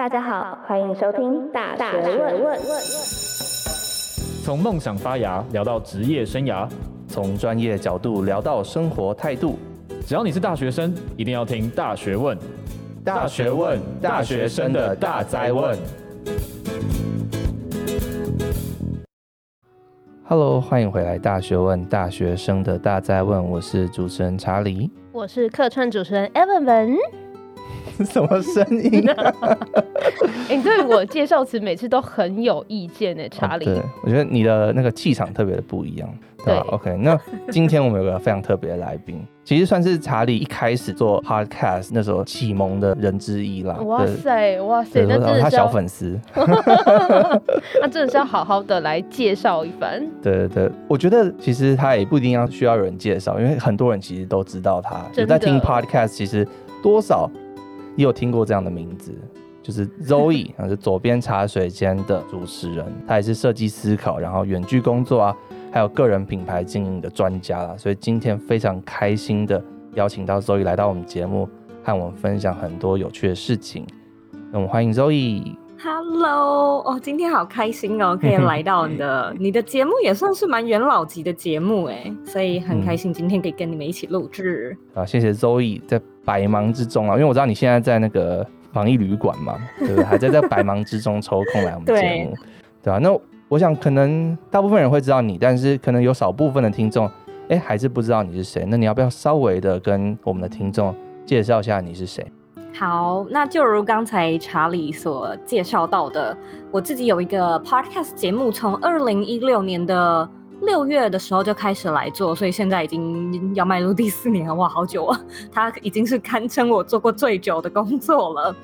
大家好，欢迎收听大学问问。从梦想发芽聊到职业生涯，从专业角度聊到生活态度。只要你是大学生，一定要听大学问。大学问，大学生的大哉问。Hello，欢迎回来，大学问，大学生的大哉问。我是主持人查理，我是客串主持人 Evan 文。什么声音啊？你、欸、对我介绍词每次都很有意见呢，查理。对，我觉得你的那个气场特别的不一样，对？OK，那今天我们有个非常特别的来宾，其实算是查理一开始做 Podcast 那时候启蒙的人之一啦。哇塞，哇塞，那真的是他小粉丝，那真的是要好好的来介绍一番。对对对，我觉得其实他也不一定要需要有人介绍，因为很多人其实都知道他，有在听 Podcast，其实多少。也有听过这样的名字，就是 Zoe，是左边茶水间的主持人，他也是设计思考，然后远距工作啊，还有个人品牌经营的专家啦。所以今天非常开心的邀请到 Zoe 来到我们节目，和我们分享很多有趣的事情。那我们欢迎 Zoe。Hello，哦，今天好开心哦，可以来到你的你的节目，也算是蛮元老级的节目哎，所以很开心今天可以跟你们一起录制。啊，谢谢 Zoe 在百忙之中啊，因为我知道你现在在那个防疫旅馆嘛，对不对？还在在百忙之中抽空来我们 节目，对，吧啊，那我想可能大部分人会知道你，但是可能有少部分的听众，哎，还是不知道你是谁。那你要不要稍微的跟我们的听众介绍一下你是谁？好，那就如刚才查理所介绍到的，我自己有一个 podcast 节目，从二零一六年的六月的时候就开始来做，所以现在已经要迈入第四年了，哇，好久啊！它已经是堪称我做过最久的工作了。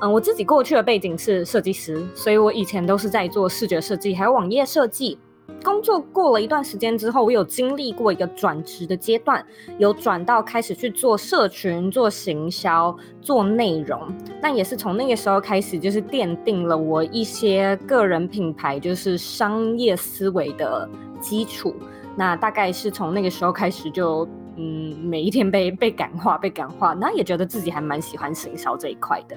嗯，我自己过去的背景是设计师，所以我以前都是在做视觉设计，还有网页设计。工作过了一段时间之后，我有经历过一个转职的阶段，有转到开始去做社群、做行销、做内容。那也是从那个时候开始，就是奠定了我一些个人品牌，就是商业思维的基础。那大概是从那个时候开始就，嗯，每一天被 被感化，被感化，那也觉得自己还蛮喜欢行销这一块的。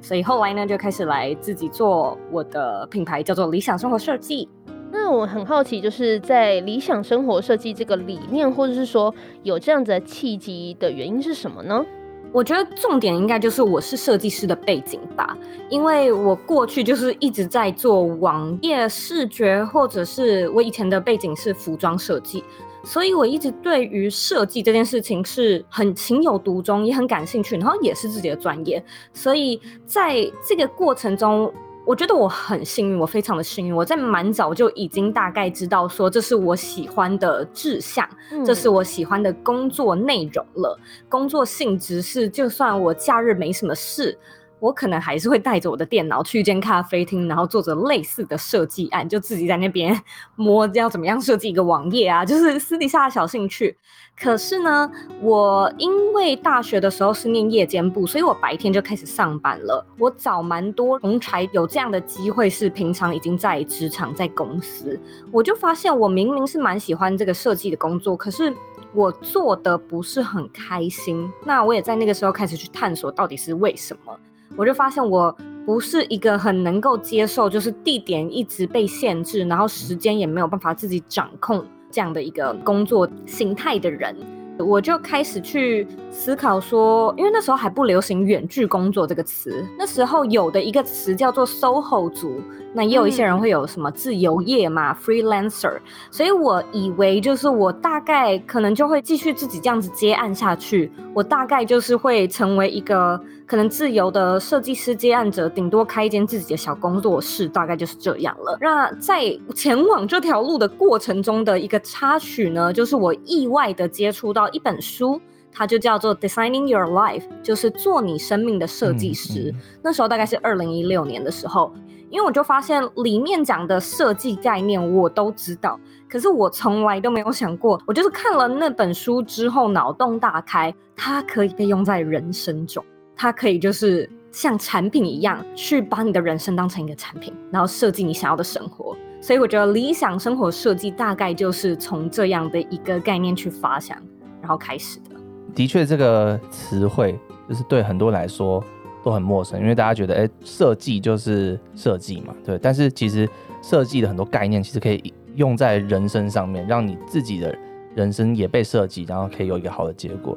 所以后来呢，就开始来自己做我的品牌，叫做理想生活设计。那我很好奇，就是在理想生活设计这个理念，或者是说有这样子的契机的原因是什么呢？我觉得重点应该就是我是设计师的背景吧，因为我过去就是一直在做网页视觉，或者是我以前的背景是服装设计，所以我一直对于设计这件事情是很情有独钟，也很感兴趣，然后也是自己的专业，所以在这个过程中。我觉得我很幸运，我非常的幸运。我在蛮早就已经大概知道说，这是我喜欢的志向，嗯，这是我喜欢的工作内容了。工作性质是，就算我假日没什么事。我可能还是会带着我的电脑去一间咖啡厅，然后做着类似的设计案，就自己在那边 摸要怎么样设计一个网页啊，就是私底下的小兴趣。可是呢，我因为大学的时候是念夜间部，所以我白天就开始上班了。我早蛮多同才有这样的机会，是平常已经在职场在公司，我就发现我明明是蛮喜欢这个设计的工作，可是我做的不是很开心。那我也在那个时候开始去探索到底是为什么。我就发现我不是一个很能够接受，就是地点一直被限制，然后时间也没有办法自己掌控这样的一个工作形态的人。我就开始去思考说，因为那时候还不流行远距工作这个词，那时候有的一个词叫做 SOHO 族，那也有一些人会有什么自由业嘛、嗯、freelancer，所以我以为就是我大概可能就会继续自己这样子接案下去，我大概就是会成为一个可能自由的设计师接案者，顶多开一间自己的小工作室，大概就是这样了。那在前往这条路的过程中的一个插曲呢，就是我意外的接触到一本书，它就叫做《Designing Your Life》，就是做你生命的设计师。嗯嗯。那时候大概是二零一六年的时候，因为我就发现里面讲的设计概念我都知道，可是我从来都没有想过，我就是看了那本书之后脑洞大开，它可以被用在人生中。它可以就是像产品一样，去把你的人生当成一个产品，然后设计你想要的生活。所以我觉得理想生活设计大概就是从这样的一个概念去发想，然后开始的。的确，这个词汇就是对很多人来说，都很陌生，因为大家觉得，哎、设计就是设计嘛，对。但是其实设计的很多概念，其实可以用在人生上面，让你自己的人生也被设计，然后可以有一个好的结果，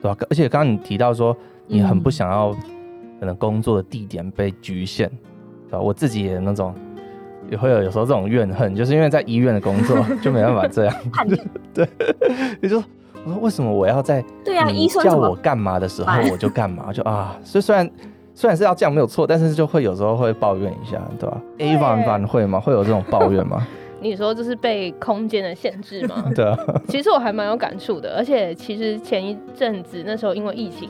对吧？而且刚刚你提到说，你很不想要可能工作的地点被局限，对吧？我自己也那种也会有有时候这种怨恨，就是因为在医院的工作 就没办法这样，对，也就。我说为什么我要在你叫我干嘛的时候我就干嘛？就啊，所以虽然虽然是要这样没有错，但是就会有时候会抱怨一下，对吧？A 反反会吗？会有这种抱怨吗？你说这是被空间的限制吗？对啊。其实我还蛮有感触的，而且其实前一阵子那时候因为疫情。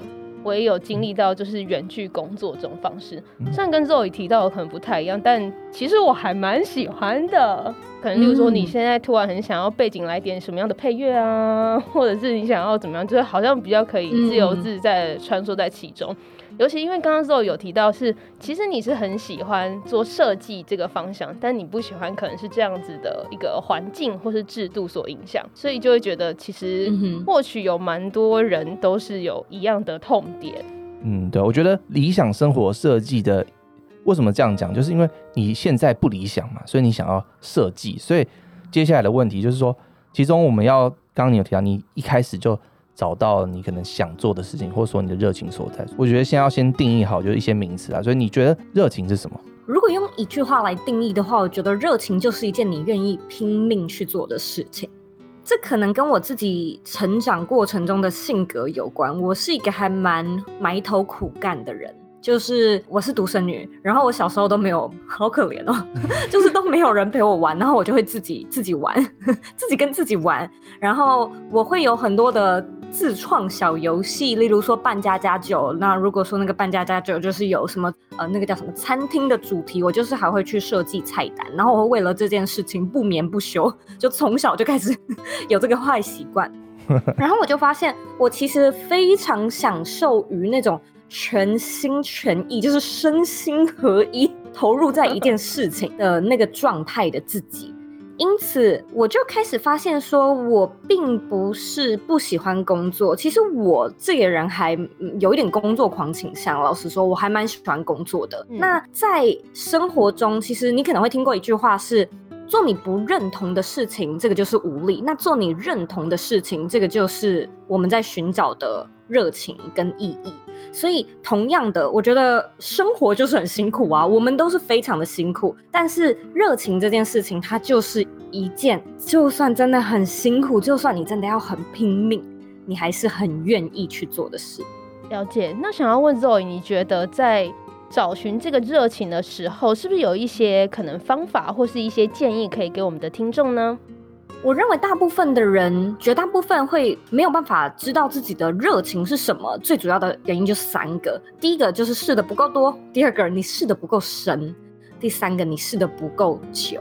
我也有经历到，就是远距工作这种方式，虽然跟 Zoe 提到的可能不太一样，但其实我还蛮喜欢的。可能例如说，你现在突然很想要背景来点什么样的配乐啊，或者是你想要怎么样，就是好像比较可以自由自在穿梭在其中。尤其因为刚刚之后有提到是，其实你是很喜欢做设计这个方向，但你不喜欢可能是这样子的一个环境或是制度所影响，所以就会觉得其实或许有蛮多人都是有一样的痛点。嗯，对，我觉得理想生活设计的为什么这样讲，就是因为你现在不理想嘛，所以你想要设计，所以接下来的问题就是说，其中我们要刚刚你有提到，你一开始就。找到你可能想做的事情，或者说你的热情所在。我觉得先要先定义好，就是一些名词啊。所以你觉得热情是什么？如果用一句话来定义的话，我觉得热情就是一件你愿意拼命去做的事情。这可能跟我自己成长过程中的性格有关。我是一个还蛮埋头苦干的人。就是我是独生女，然后我小时候都没有，好可怜哦，就是都没有人陪我玩，然后我就会自己自己玩，自己跟自己玩，然后我会有很多的自创小游戏，例如说扮家家酒。那如果说那个扮家家酒就是有什么呃那个叫什么餐厅的主题，我就是还会去设计菜单，然后我会为了这件事情不眠不休，就从小就开始 有这个坏习惯，然后我就发现我其实非常享受于那种。全心全意，就是身心合一，投入在一件事情的那个状态的自己。因此，我就开始发现，说我并不是不喜欢工作。其实我这个人还有一点工作狂倾向。老实说，我还蛮喜欢工作的。嗯。那在生活中，其实你可能会听过一句话是：做你不认同的事情，这个就是无力；那做你认同的事情，这个就是我们在寻找的热情跟意义。所以，同样的，我觉得生活就是很辛苦啊，我们都是非常的辛苦。但是，热情这件事情，它就是一件，就算真的很辛苦，就算你真的要很拼命，你还是很愿意去做的事。了解。那想要问 Zoe，你觉得在找寻这个热情的时候，是不是有一些可能方法或是一些建议可以给我们的听众呢？我认为大部分的人，绝大部分会没有办法知道自己的热情是什么。最主要的原因就是三个：第一个就是试的不够多；第二个你试的不够深；第三个你试的不够久。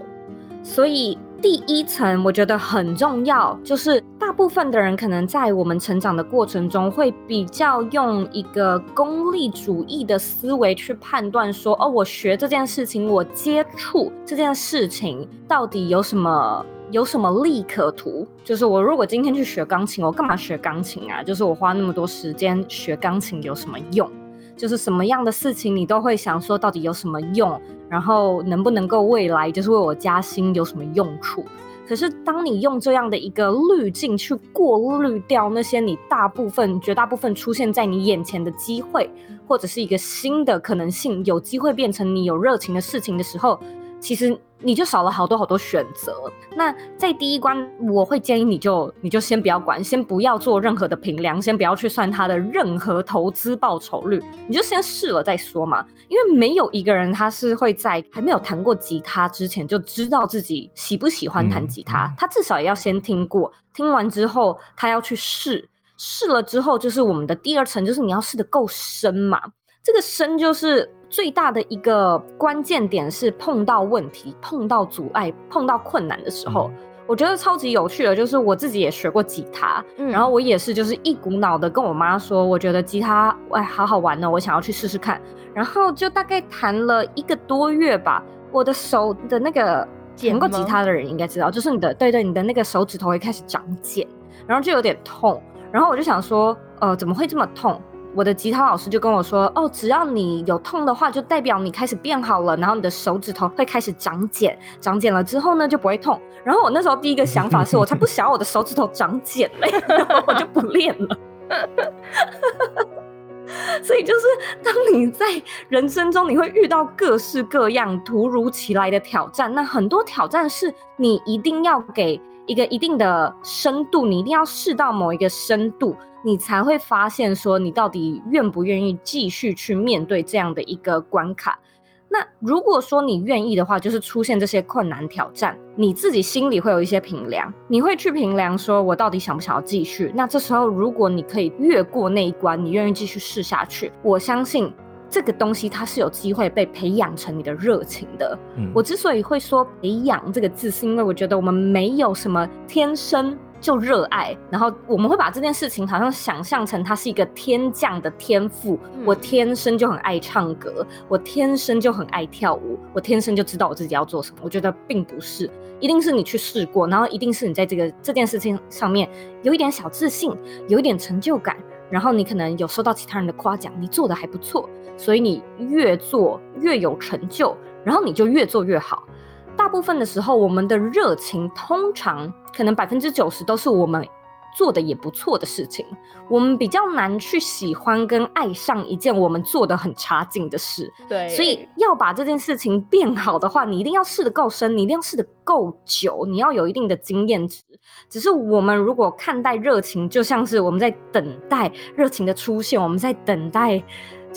所以第一层我觉得很重要，就是大部分的人可能在我们成长的过程中，会比较用一个功利主义的思维去判断说：哦，我学这件事情，我接触这件事情，到底有什么？有什么利可图？就是我如果今天去学钢琴，我干嘛学钢琴啊？就是我花那么多时间学钢琴有什么用？就是什么样的事情你都会想说到底有什么用？然后能不能够未来就是为我加薪有什么用处？可是当你用这样的一个滤镜去过滤掉那些你大部分、绝大部分出现在你眼前的机会，或者是一个新的可能性，有机会变成你有热情的事情的时候，其实你就少了好多好多选择。那在第一关，我会建议你就你就先不要管，先不要做任何的评量，先不要去算它的任何投资报酬率，你就先试了再说嘛。因为没有一个人他是会在还没有弹过吉他之前就知道自己喜不喜欢弹吉他，他至少也要先听过，听完之后他要去试，试了之后就是我们的第二层，就是你要试得够深嘛。这个生就是。最大的一个关键点是碰到问题、碰到阻碍、碰到困难的时候，嗯、我觉得超级有趣的，就是我自己也学过吉他，嗯、然后我也是就是一股脑的跟我妈说，我觉得吉他哎好好玩呢，我想要去试试看，然后就大概弹了一个多月吧，我的手的那个弹过吉他的人应该知道，就是你的对对，你的那个手指头会开始长茧，然后就有点痛，然后我就想说，呃，怎么会这么痛？我的吉他老师就跟我说，哦，只要你有痛的话，就代表你开始变好了，然后你的手指头会开始长茧，长茧了之后呢，就不会痛。然后我那时候第一个想法是我才不想我的手指头长茧嘞，然后我就不练了。所以就是当你在人生中，你会遇到各式各样突如其来的挑战，那很多挑战是你一定要给一个一定的深度，你一定要试到某一个深度，你才会发现说你到底愿不愿意继续去面对这样的一个关卡。那如果说你愿意的话，就是出现这些困难挑战，你自己心里会有一些评量，你会去评量说，我到底想不想要继续？那这时候，如果你可以越过那一关，你愿意继续试下去，我相信这个东西它是有机会被培养成你的热情的。嗯，我之所以会说培养这个字，是因为我觉得我们没有什么天生。就热爱，然后我们会把这件事情好像想象成它是一个天降的天赋。嗯、我天生就很爱唱歌，我天生就很爱跳舞，我天生就知道我自己要做什么。我觉得并不是，一定是你去试过，然后一定是你在这个这件事情上面有一点小自信，有一点成就感，然后你可能有受到其他人的夸奖，你做的还不错，所以你越做越有成就，然后你就越做越好。大部分的时候，我们的热情通常可能百分之九十都是我们做的也不错的事情。我们比较难去喜欢跟爱上一件我们做的很差劲的事。对，所以要把这件事情变好的话，你一定要试得够深，你一定要试得够久，你要有一定的经验值。只是我们如果看待热情，就像是我们在等待热情的出现，我们在等待。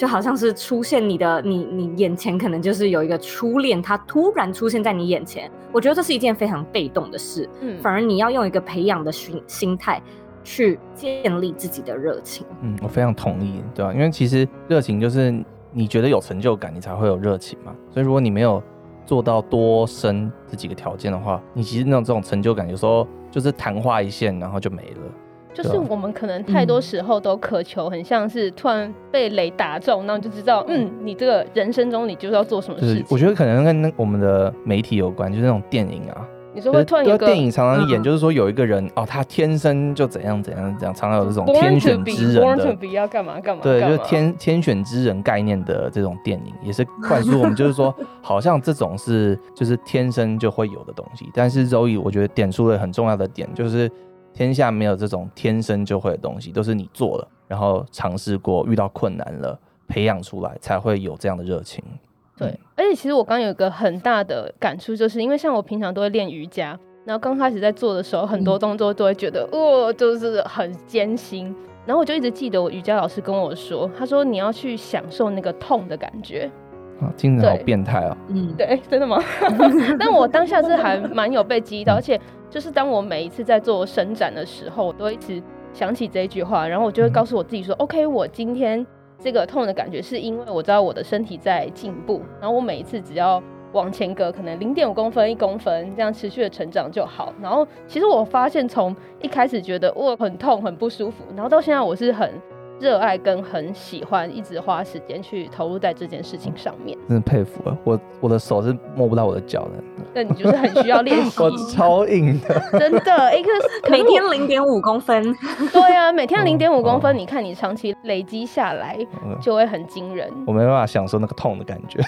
就好像是出现你的你你眼前可能就是有一个初恋，他突然出现在你眼前，我觉得这是一件非常被动的事。嗯，反而你要用一个培养的心心态去建立自己的热情。嗯，我非常同意，对吧？因为其实热情就是你觉得有成就感，你才会有热情嘛。所以如果你没有做到多深这几个条件的话，你其实那种这种成就感有时候就是昙花一现，然后就没了。就是我们可能太多时候都渴求，很像是突然被雷打中，然后就知道，嗯，你这个人生中你就是要做什么事情。就是我觉得可能跟我们的媒体有关，就是那种电影啊，你说会突然有个电影常常演，就是说有一个人哦，他天生就怎样怎样怎样，常常有这种天选之人的，要干嘛干嘛。对，就是天天选之人概念的这种电影，也是灌输我们，就是说 好像这种是就是天生就会有的东西。但是 Zoe 我觉得点出了很重要的点，就是。天下没有这种天生就会的东西，都是你做了，然后尝试过，遇到困难了，培养出来，才会有这样的热情。对，嗯、而且其实我刚有一个很大的感触，就是因为像我平常都会练瑜伽，然后刚开始在做的时候，很多动作都会觉得，哦、呃，就是很艰辛。然后我就一直记得我瑜伽老师跟我说，他说你要去享受那个痛的感觉。啊，精神好变态哦。嗯，对，真的吗？但我当下是还蛮有被激到，而且。就是当我每一次在做伸展的时候，我都一直想起这一句话，然后我就会告诉我自己说、嗯、：“OK，我今天这个痛的感觉是因为我知道我的身体在进步，然后我每一次只要往前隔可能零点五公分、一公分这样持续的成长就好。”然后其实我发现从一开始觉得我很痛、很不舒服，然后到现在我是很。热爱跟很喜欢，一直花时间去投入在这件事情上面，真的佩服啊。我我的手是摸不到我的脚的，那你就是很需要练习。我超硬的，真的。一个每天零点五公分，对啊，每天零点五公分，你看你长期累积下来，就会很惊人。我没办法享受那个痛的感觉。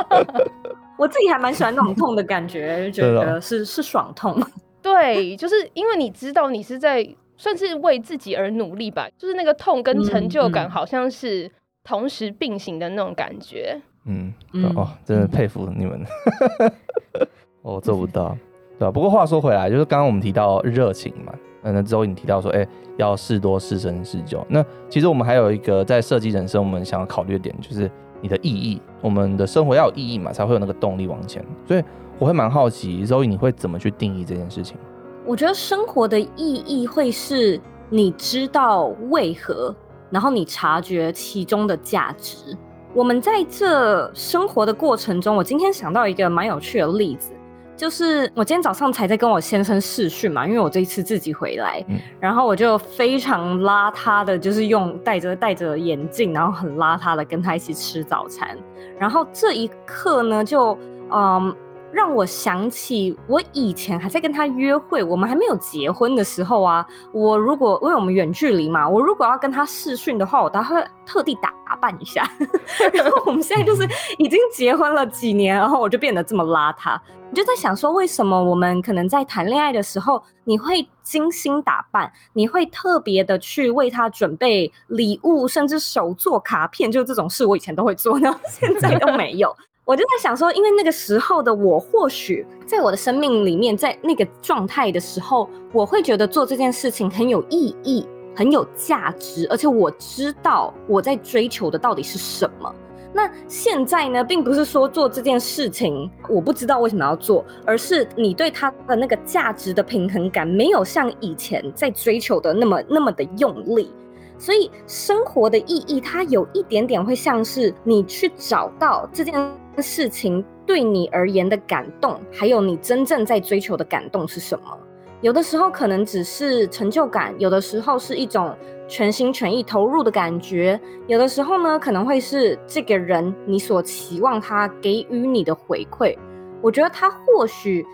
我自己还蛮喜欢那种痛的感觉，就觉得是是爽痛。对，就是因为你知道你是在。算是为自己而努力吧，就是那个痛跟成就感好像是同时并行的那种感觉。嗯，嗯哦，真的佩服你们。我、哦、做不到，对吧、啊？不过话说回来，就是刚刚我们提到热情嘛，嗯，那之后你提到说，哎、欸，要事多、事深、事久。那其实我们还有一个在设计人生，我们想要考虑的点，就是你的意义。我们的生活要有意义嘛，才会有那个动力往前。所以我会蛮好奇，Zoe 你会怎么去定义这件事情？我觉得生活的意义会是你知道为何，然后你察觉其中的价值。我们在这生活的过程中，我今天想到一个蛮有趣的例子，就是我今天早上才在跟我先生试训嘛，因为我这一次自己回来，嗯、然后我就非常邋遢的，就是用戴着戴着眼镜，然后很邋遢的跟他一起吃早餐。然后这一刻呢，就嗯。让我想起我以前还在跟他约会，我们还没有结婚的时候啊。我如果因为我们远距离嘛，我如果要跟他视讯的话，我都会特地打扮一下。然后我们现在就是已经结婚了几年，然后我就变得这么邋遢。我就在想说，为什么我们可能在谈恋爱的时候，你会精心打扮，你会特别的去为他准备礼物，甚至手做卡片，就这种事我以前都会做，然后现在都没有。我就在想说，因为那个时候的我，或许在我的生命里面，在那个状态的时候，我会觉得做这件事情很有意义，很有价值，而且我知道我在追求的到底是什么。那现在呢，并不是说做这件事情我不知道为什么要做，而是你对它的那个价值的平衡感没有像以前在追求的那么那么的用力。所以生活的意义，它有一点点会像是你去找到这件事情对你而言的感动，还有你真正在追求的感动是什么？有的时候可能只是成就感，有的时候是一种全心全意投入的感觉，有的时候呢，可能会是这个人你所期望他给予你的回馈。我觉得他或许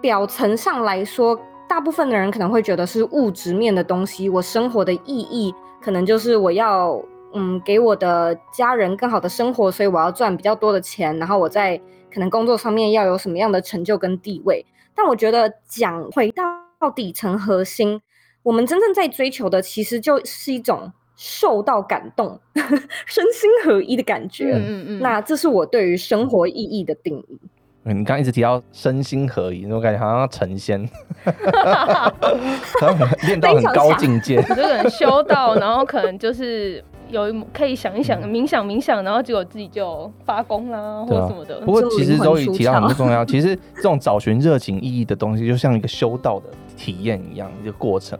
表层上来说，大部分的人可能会觉得是物质面的东西，我生活的意义。可能就是我要嗯给我的家人更好的生活，所以我要赚比较多的钱，然后我在可能工作上面要有什么样的成就跟地位。但我觉得讲回到底层核心，我们真正在追求的其实就是一种受到感动、身心合一的感觉。嗯嗯嗯。那这是我对于生活意义的定义。你刚刚一直提到身心合一，我感觉好像要成仙，练到很高境界，就可能修道，然后可能就是有可以想一想冥想冥想，然后结果自己就发功啦，或者什么的。不过其实 Zoe 提到很重要，其实这种找寻热情意义的东西，就像一个修道的体验一样，一个过程。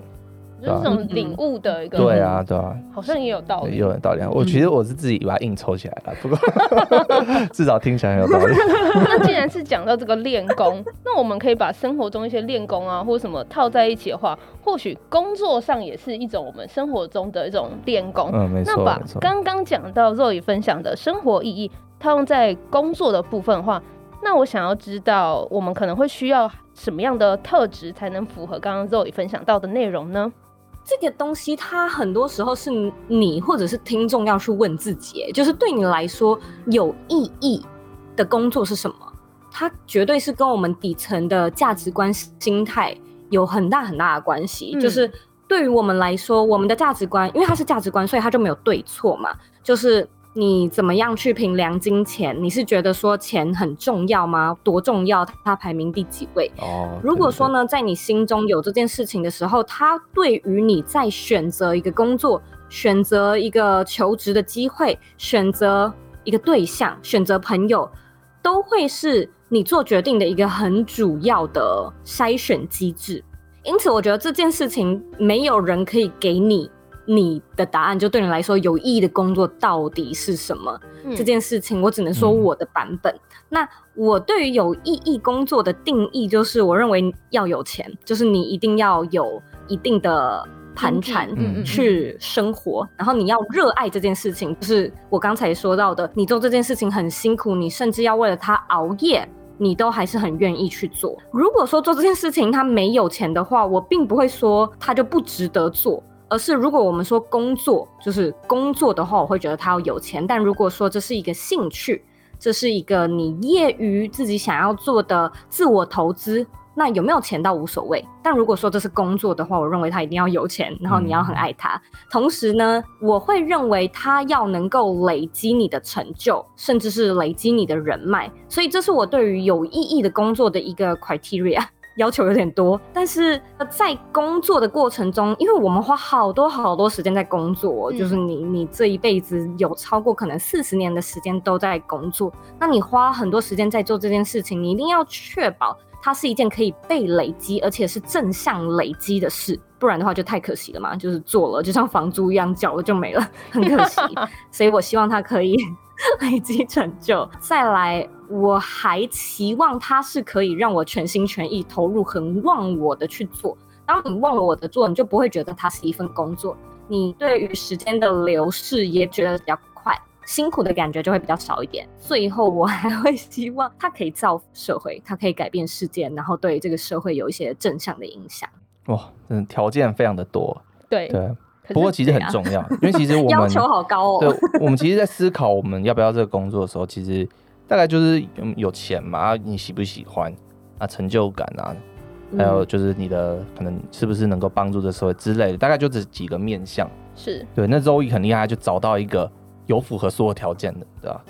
就是这种领悟的一个，对啊，对啊，好像也有道理，也有道理。我其实我是自己把它硬凑起来了，不过 至少听起来很有道理。那既然是讲到这个练功，那我们可以把生活中一些练功啊，或者什么套在一起的话，或许工作上也是一种我们生活中的一种练功。嗯，没错。那把刚刚讲到 Zoe 分享的生活意义套用在工作的部分的话，那我想要知道，我们可能会需要什么样的特质才能符合刚刚 Zoe 分享到的内容呢？这个东西，它很多时候是你或者是听众要去问自己，就是对你来说有意义的工作是什么？它绝对是跟我们底层的价值观、心态有很大很大的关系。嗯、就是对于我们来说，我们的价值观，因为它是价值观，所以它就没有对错嘛，就是。你怎么样去评量金钱？你是觉得说钱很重要吗？多重要？它排名第几位？哦，如果说呢，在你心中有这件事情的时候，它对于你在选择一个工作、选择一个求职的机会、选择一个对象、选择朋友，都会是你做决定的一个很主要的筛选机制。因此，我觉得这件事情没有人可以给你。你的答案就对你来说有意义的工作到底是什么？嗯、这件事情我只能说我的版本。嗯、那我对于有意义工作的定义就是，我认为要有钱，就是你一定要有一定的盘缠去生活，然后你要热爱这件事情，就是我刚才说到的，你做这件事情很辛苦，你甚至要为了它熬夜，你都还是很愿意去做。如果说做这件事情它没有钱的话，我并不会说它就不值得做。而是如果我们说工作就是工作的话，我会觉得他要有钱。但如果说这是一个兴趣，这是一个你业余自己想要做的自我投资，那有没有钱倒无所谓。但如果说这是工作的话，我认为他一定要有钱，然后你要很爱他。嗯、同时呢，我会认为他要能够累积你的成就，甚至是累积你的人脉。所以这是我对于有意义的工作的一个 criteria。要求有点多，但是在工作的过程中，因为我们花好多好多时间在工作，嗯、就是你你这一辈子有超过可能四十年的时间都在工作，那你花很多时间在做这件事情，你一定要确保它是一件可以被累积，而且是正向累积的事，不然的话就太可惜了嘛，就是做了就像房租一样，缴了就没了，很可惜。所以我希望它可以。累积成就，再来，我还期望它是可以让我全心全意投入、很忘我的去做。当你忘了我的做，你就不会觉得它是一份工作。你对于时间的流逝也觉得比较快，辛苦的感觉就会比较少一点。最后，我还会希望它可以造福社会，它可以改变世界，然后对这个社会有一些正向的影响。哇，嗯，条件非常的多。对对，不过其实很重要，因为其实我们 要求好高哦。对，我们其实，在思考我们要不要这个工作的时候，其实大概就是有有钱嘛，你喜不喜欢啊，成就感啊。还有就是你的可能是不是能够帮助这社会之类的，大概就这几个面向。是对，那 Zoe 很厉害，就找到一个有符合所有条件的，对吧？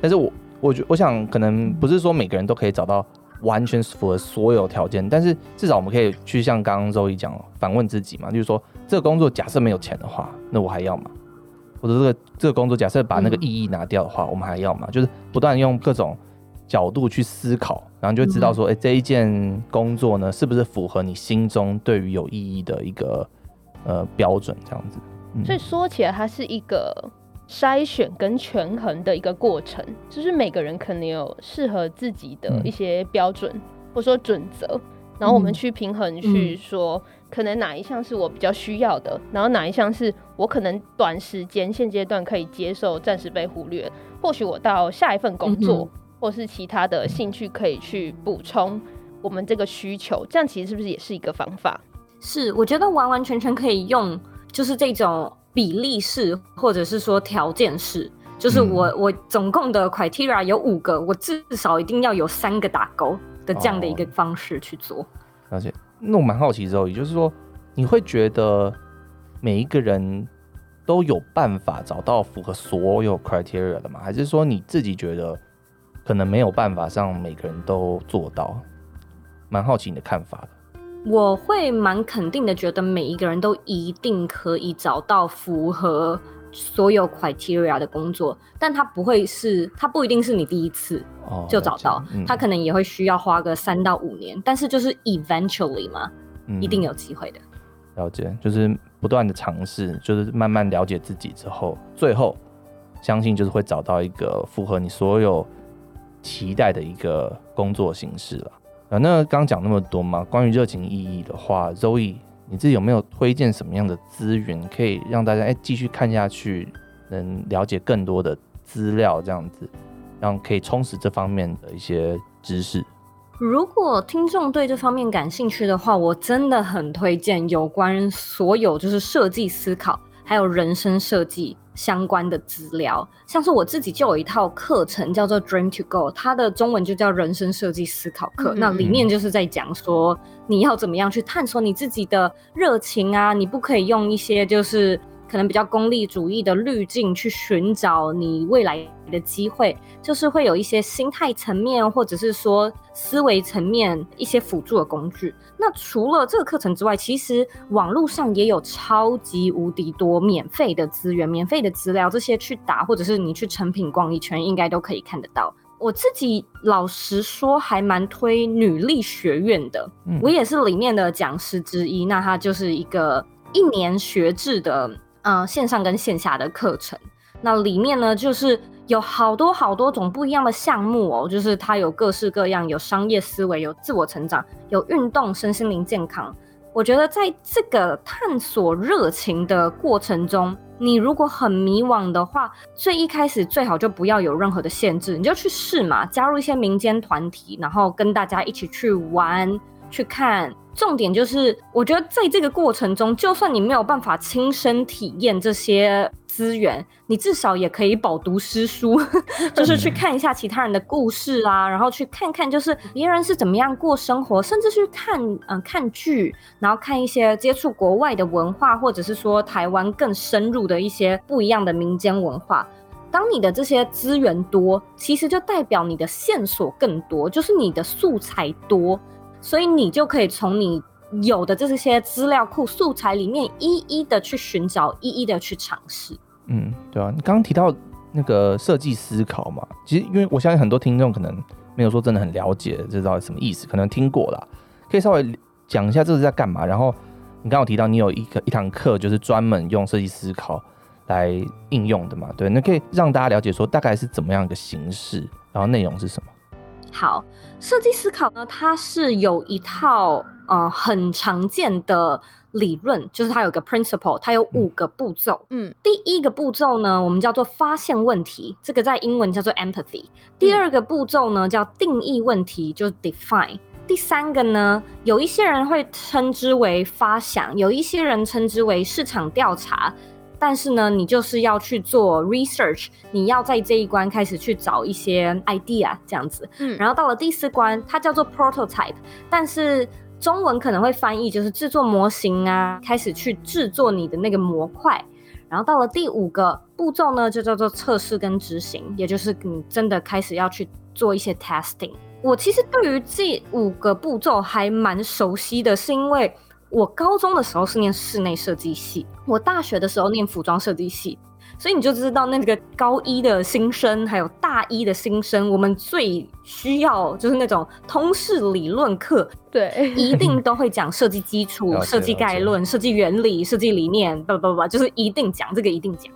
但是我我觉我想可能不是说每个人都可以找到完全符合所有条件，但是至少我们可以去像刚刚 Zoe 讲，反问自己嘛，就是说这个工作假设没有钱的话，那我还要吗？或者这个这个工作假设把那个意义拿掉的话，我们还要吗？就是不断用各种。角度去思考，然后就知道说，哎、嗯欸，这一件工作呢，是不是符合你心中对于有意义的一个呃标准？这样子。嗯、所以说起来，它是一个筛选跟权衡的一个过程，就是每个人可能有适合自己的一些标准、嗯、或者说准则，然后我们去平衡，去说、嗯、可能哪一项是我比较需要的，然后哪一项是我可能短时间现阶段可以接受，暂时被忽略，或许我到下一份工作。嗯或是其他的兴趣可以去补充我们这个需求，这样其实是不是也是一个方法？是，我觉得完完全全可以用，就是这种比例式，或者是说条件式，就是我、嗯、我总共的 criteria 有五个，我至少一定要有三个打勾的这样的一个方式去做。而、哦、且，那我蛮好奇之后，也就是说，你会觉得每一个人都有办法找到符合所有 criteria 的吗？还是说你自己觉得？可能没有办法让每个人都做到，蛮好奇你的看法的。我会蛮肯定的，觉得每一个人都一定可以找到符合所有 criteria 的工作，但他不会是，他不一定是你第一次就找到，哦嗯、他可能也会需要花个三到五年，但是就是 eventually 嘛，嗯、一定有机会的。了解，就是不断的尝试，就是慢慢了解自己之后，最后相信就是会找到一个符合你所有。期待的一个工作形式了啊。那刚讲那么多嘛，关于热情意义的话，Zoe，你自己有没有推荐什么样的资源，可以让大家哎继续看下去，能了解更多的资料，这样子，让可以充实这方面的一些知识。如果听众对这方面感兴趣的话，我真的很推荐有关所有就是设计思考，还有人生设计。相关的资料，像是我自己就有一套课程叫做 Dream to Go，它的中文就叫人生设计思考课。嗯、那里面就是在讲说，你要怎么样去探索你自己的热情啊，你不可以用一些就是。可能比较功利主义的滤镜去寻找你未来的机会，就是会有一些心态层面或者是说思维层面一些辅助的工具。那除了这个课程之外，其实网络上也有超级无敌多免费的资源、免费的资料，这些去打或者是你去成品逛一圈，应该都可以看得到。我自己老实说，还蛮推女力学院的，我也是里面的讲师之一。那它就是一个一年学制的。嗯，线上跟线下的课程，那里面呢，就是有好多好多种不一样的项目哦，就是它有各式各样，有商业思维，有自我成长，有运动，身心灵健康。我觉得在这个探索热情的过程中，你如果很迷惘的话，最一开始最好就不要有任何的限制，你就去试嘛，加入一些民间团体，然后跟大家一起去玩。去看，重点就是，我觉得在这个过程中，就算你没有办法亲身体验这些资源，你至少也可以饱读诗书，就是去看一下其他人的故事啊，然后去看看就是别人是怎么样过生活，甚至去看嗯、看剧，然后看一些接触国外的文化，或者是说台湾更深入的一些不一样的民间文化。当你的这些资源多，其实就代表你的线索更多，就是你的素材多。所以你就可以从你有的这些资料库素材里面，一一的去寻找，一一的去尝试。嗯，对啊，你刚刚提到那个设计思考嘛，其实因为我相信很多听众可能没有说真的很了解这到底什么意思，可能听过啦，可以稍微讲一下这是在干嘛。然后你刚刚提到你有一个一堂课就是专门用设计思考来应用的嘛，对，那可以让大家了解说大概是怎么样一个形式，然后内容是什么？好，设计思考呢，它是有一套呃很常见的理论，就是它有个 principle，它有五个步骤。嗯，第一个步骤呢，我们叫做发现问题，这个在英文叫做 empathy。第二个步骤呢，叫定义问题，就是 define。第三个呢，有一些人会称之为发想，有一些人称之为市场调查。但是呢，你就是要去做 research，你要在这一关开始去找一些 idea 这样子。嗯，然后到了第四关，它叫做 prototype，但是中文可能会翻译就是制作模型啊，开始去制作你的那个模块。然后到了第五个步骤呢，就叫做测试跟执行，也就是你真的开始要去做一些 testing。我其实对于这五个步骤还蛮熟悉的，是因为。我高中的时候是念室内设计系，我大学的时候念服装设计系，所以你就知道那个高一的新生，还有大一的新生，我们最需要就是那种通识理论课，对，一定都会讲设计基础、设计概论、设计原理、设计理念，不不不，就是一定讲这个，一定讲，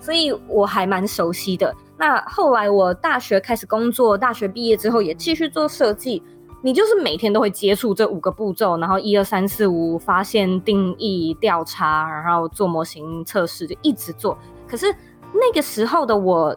所以我还蛮熟悉的。那后来我大学开始工作，大学毕业之后也继续做设计。你就是每天都会接触这五个步骤，然后一二三四五发现、定义、调查，然后做模型测试，就一直做。可是那个时候的我，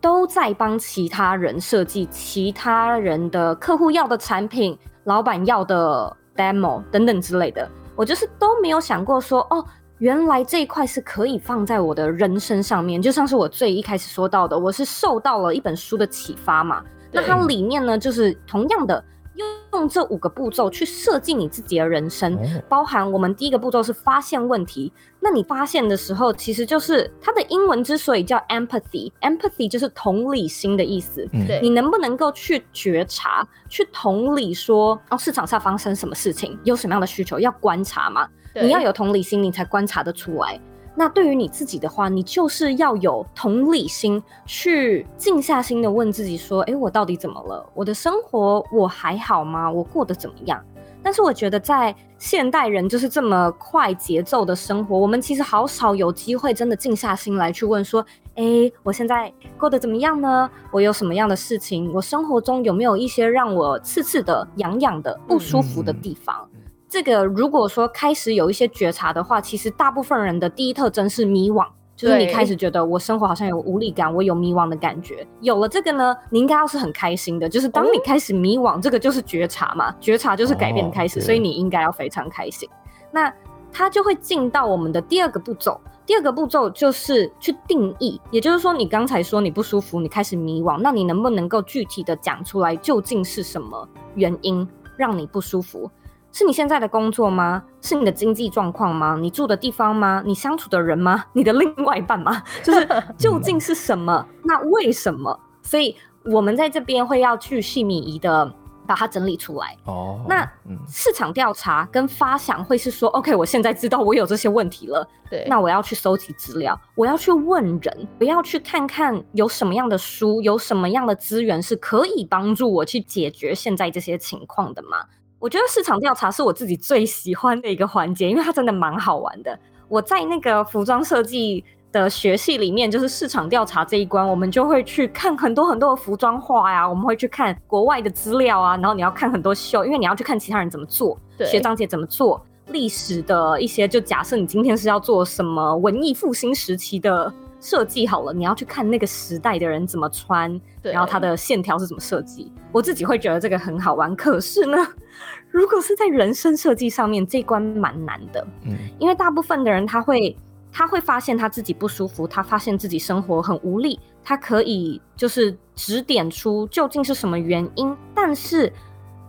都在帮其他人设计其他人的客户要的产品、老板要的 demo 等等之类的。我就是都没有想过说，哦，原来这一块是可以放在我的人生上面。就像是我最一开始说到的，我是受到了一本书的启发嘛。那它里面呢，就是同样的。用这五个步骤去设计你自己的人生，包含我们第一个步骤是发现问题。那你发现的时候，其实就是它的英文之所以叫 empathy，empathy 就是同理心的意思。对，你能不能够去觉察、去同理说，哦，市场上发生什么事情，有什么样的需求，要观察嘛？你要有同理心，你才观察得出来。那对于你自己的话，你就是要有同理心，去静下心的问自己说：诶，我到底怎么了？我的生活我还好吗？我过得怎么样？但是我觉得在现代人就是这么快节奏的生活，我们其实好少有机会真的静下心来去问说：诶，我现在过得怎么样呢？我有什么样的事情？我生活中有没有一些让我刺刺的、痒痒的、不舒服的地方？嗯这个如果说开始有一些觉察的话，其实大部分人的第一特征是迷惘，就是你开始觉得我生活好像有无力感，我有迷惘的感觉。有了这个呢，你应该要是很开心的，就是当你开始迷惘，这个就是觉察嘛，觉察就是改变的开始，所以你应该要非常开心。那它就会进到我们的第二个步骤，第二个步骤就是去定义，也就是说你刚才说你不舒服，你开始迷惘，那你能不能够具体的讲出来，究竟是什么原因让你不舒服？是你现在的工作吗？是你的经济状况吗？你住的地方吗？你相处的人吗？你的另外一半吗？就是 究竟是什么？那为什么？所以我们在这边会要去细米仪的把它整理出来。哦，那市场调查跟发想会是说，OK，我现在知道我有这些问题了。对，那我要去搜集资料，我要去问人，我要去看看有什么样的书，有什么样的资源是可以帮助我去解决现在这些情况的吗？我觉得市场调查是我自己最喜欢的一个环节，因为它真的蛮好玩的。我在那个服装设计的学系里面，就是市场调查这一关，我们就会去看很多很多的服装画呀，我们会去看国外的资料啊，然后你要看很多秀，因为你要去看其他人怎么做，对学长姐怎么做，历史的一些，就假设你今天是要做什么文艺复兴时期的设计好了，你要去看那个时代的人怎么穿，然后它的线条是怎么设计。我自己会觉得这个很好玩，可是呢，如果是在人生设计上面，这一关蛮难的。嗯，因为大部分的人他会他会发现他自己不舒服，他发现自己生活很无力，他可以就是指点出究竟是什么原因，但是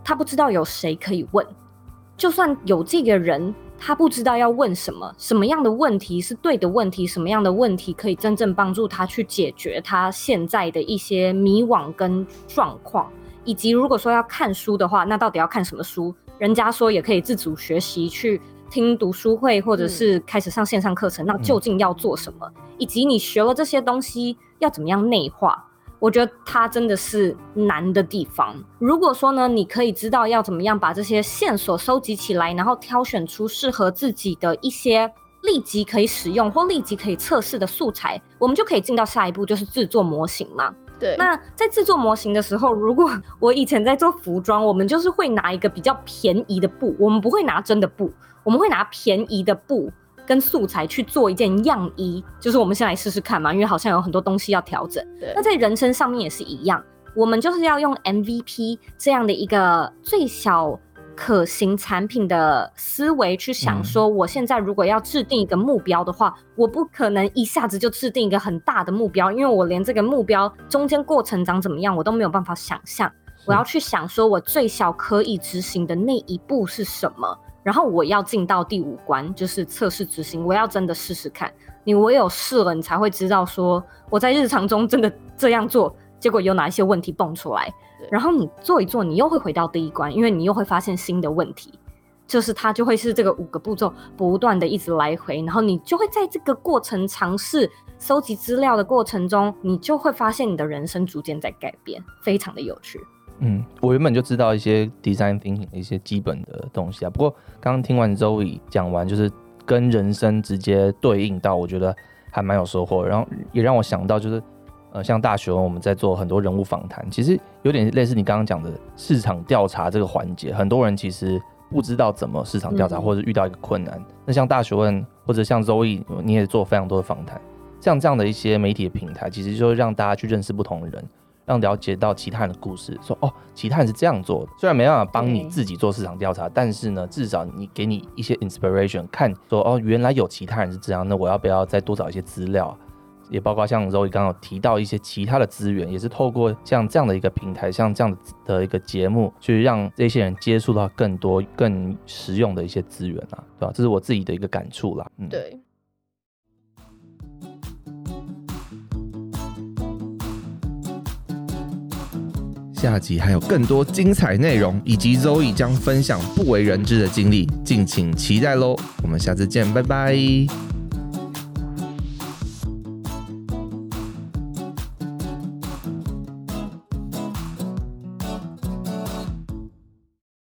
他不知道有谁可以问。就算有这个人，他不知道要问什么，什么样的问题是对的问题，什么样的问题可以真正帮助他去解决他现在的一些迷惘跟状况。以及如果说要看书的话，那到底要看什么书？人家说也可以自主学习，去听读书会，或者是开始上线上课程。嗯、那究竟要做什么？以及你学了这些东西要怎么样内化？我觉得它真的是难的地方。如果说呢，你可以知道要怎么样把这些线索收集起来，然后挑选出适合自己的一些立即可以使用或立即可以测试的素材，我们就可以进到下一步，就是制作模型嘛。对。那在制作模型的时候，如果 我以前在做服装，我们就是会拿一个比较便宜的布，我们不会拿真的布，我们会拿便宜的布跟素材去做一件样衣，就是我们先来试试看嘛，因为好像有很多东西要调整。对。那在人生上面也是一样，我们就是要用 MVP 这样的一个最小。可行产品的思维去想说，我现在如果要制定一个目标的话，嗯，我不可能一下子就制定一个很大的目标，因为我连这个目标中间过程长怎么样，我都没有办法想象。我要去想说，我最小可以执行的那一步是什么，然后我要进到第五关，就是测试执行。我要真的试试看，你唯有试了，你才会知道说我在日常中真的这样做，结果有哪一些问题蹦出来。然后你做一做，你又会回到第一关，因为你又会发现新的问题，就是它就会是这个五个步骤不断的一直来回，然后你就会在这个过程尝试收集资料的过程中，你就会发现你的人生逐渐在改变，非常的有趣。嗯，我原本就知道一些 design thinking 的一些基本的东西啊，不过刚刚听完 Zoe 讲完，就是跟人生直接对应到，我觉得还蛮有收获，然后也让我想到就是。呃，像大学问我们在做很多人物访谈，其实有点类似你刚刚讲的市场调查这个环节。很多人其实不知道怎么市场调查，或者遇到一个困难。嗯、那像大学问或者像 Zoe，你也做非常多的访谈，像这样的一些媒体的平台，其实就会让大家去认识不同的人，让了解到其他人的故事。说哦，其他人是这样做的，虽然没办法帮你自己做市场调查，但是呢，至少你给你一些 inspiration，看说哦，原来有其他人是这样，那我要不要再多找一些资料？也包括像 Zoe 刚刚有提到一些其他的资源，也是透过像这样的一个平台，像这样的一个节目，去让这些人接触到更多更实用的一些资源啊，对吧？这是我自己的一个感触啦。嗯，对。下集还有更多精彩内容，以及 Zoe 将分享不为人知的经历，敬请期待喽！我们下次见，拜拜。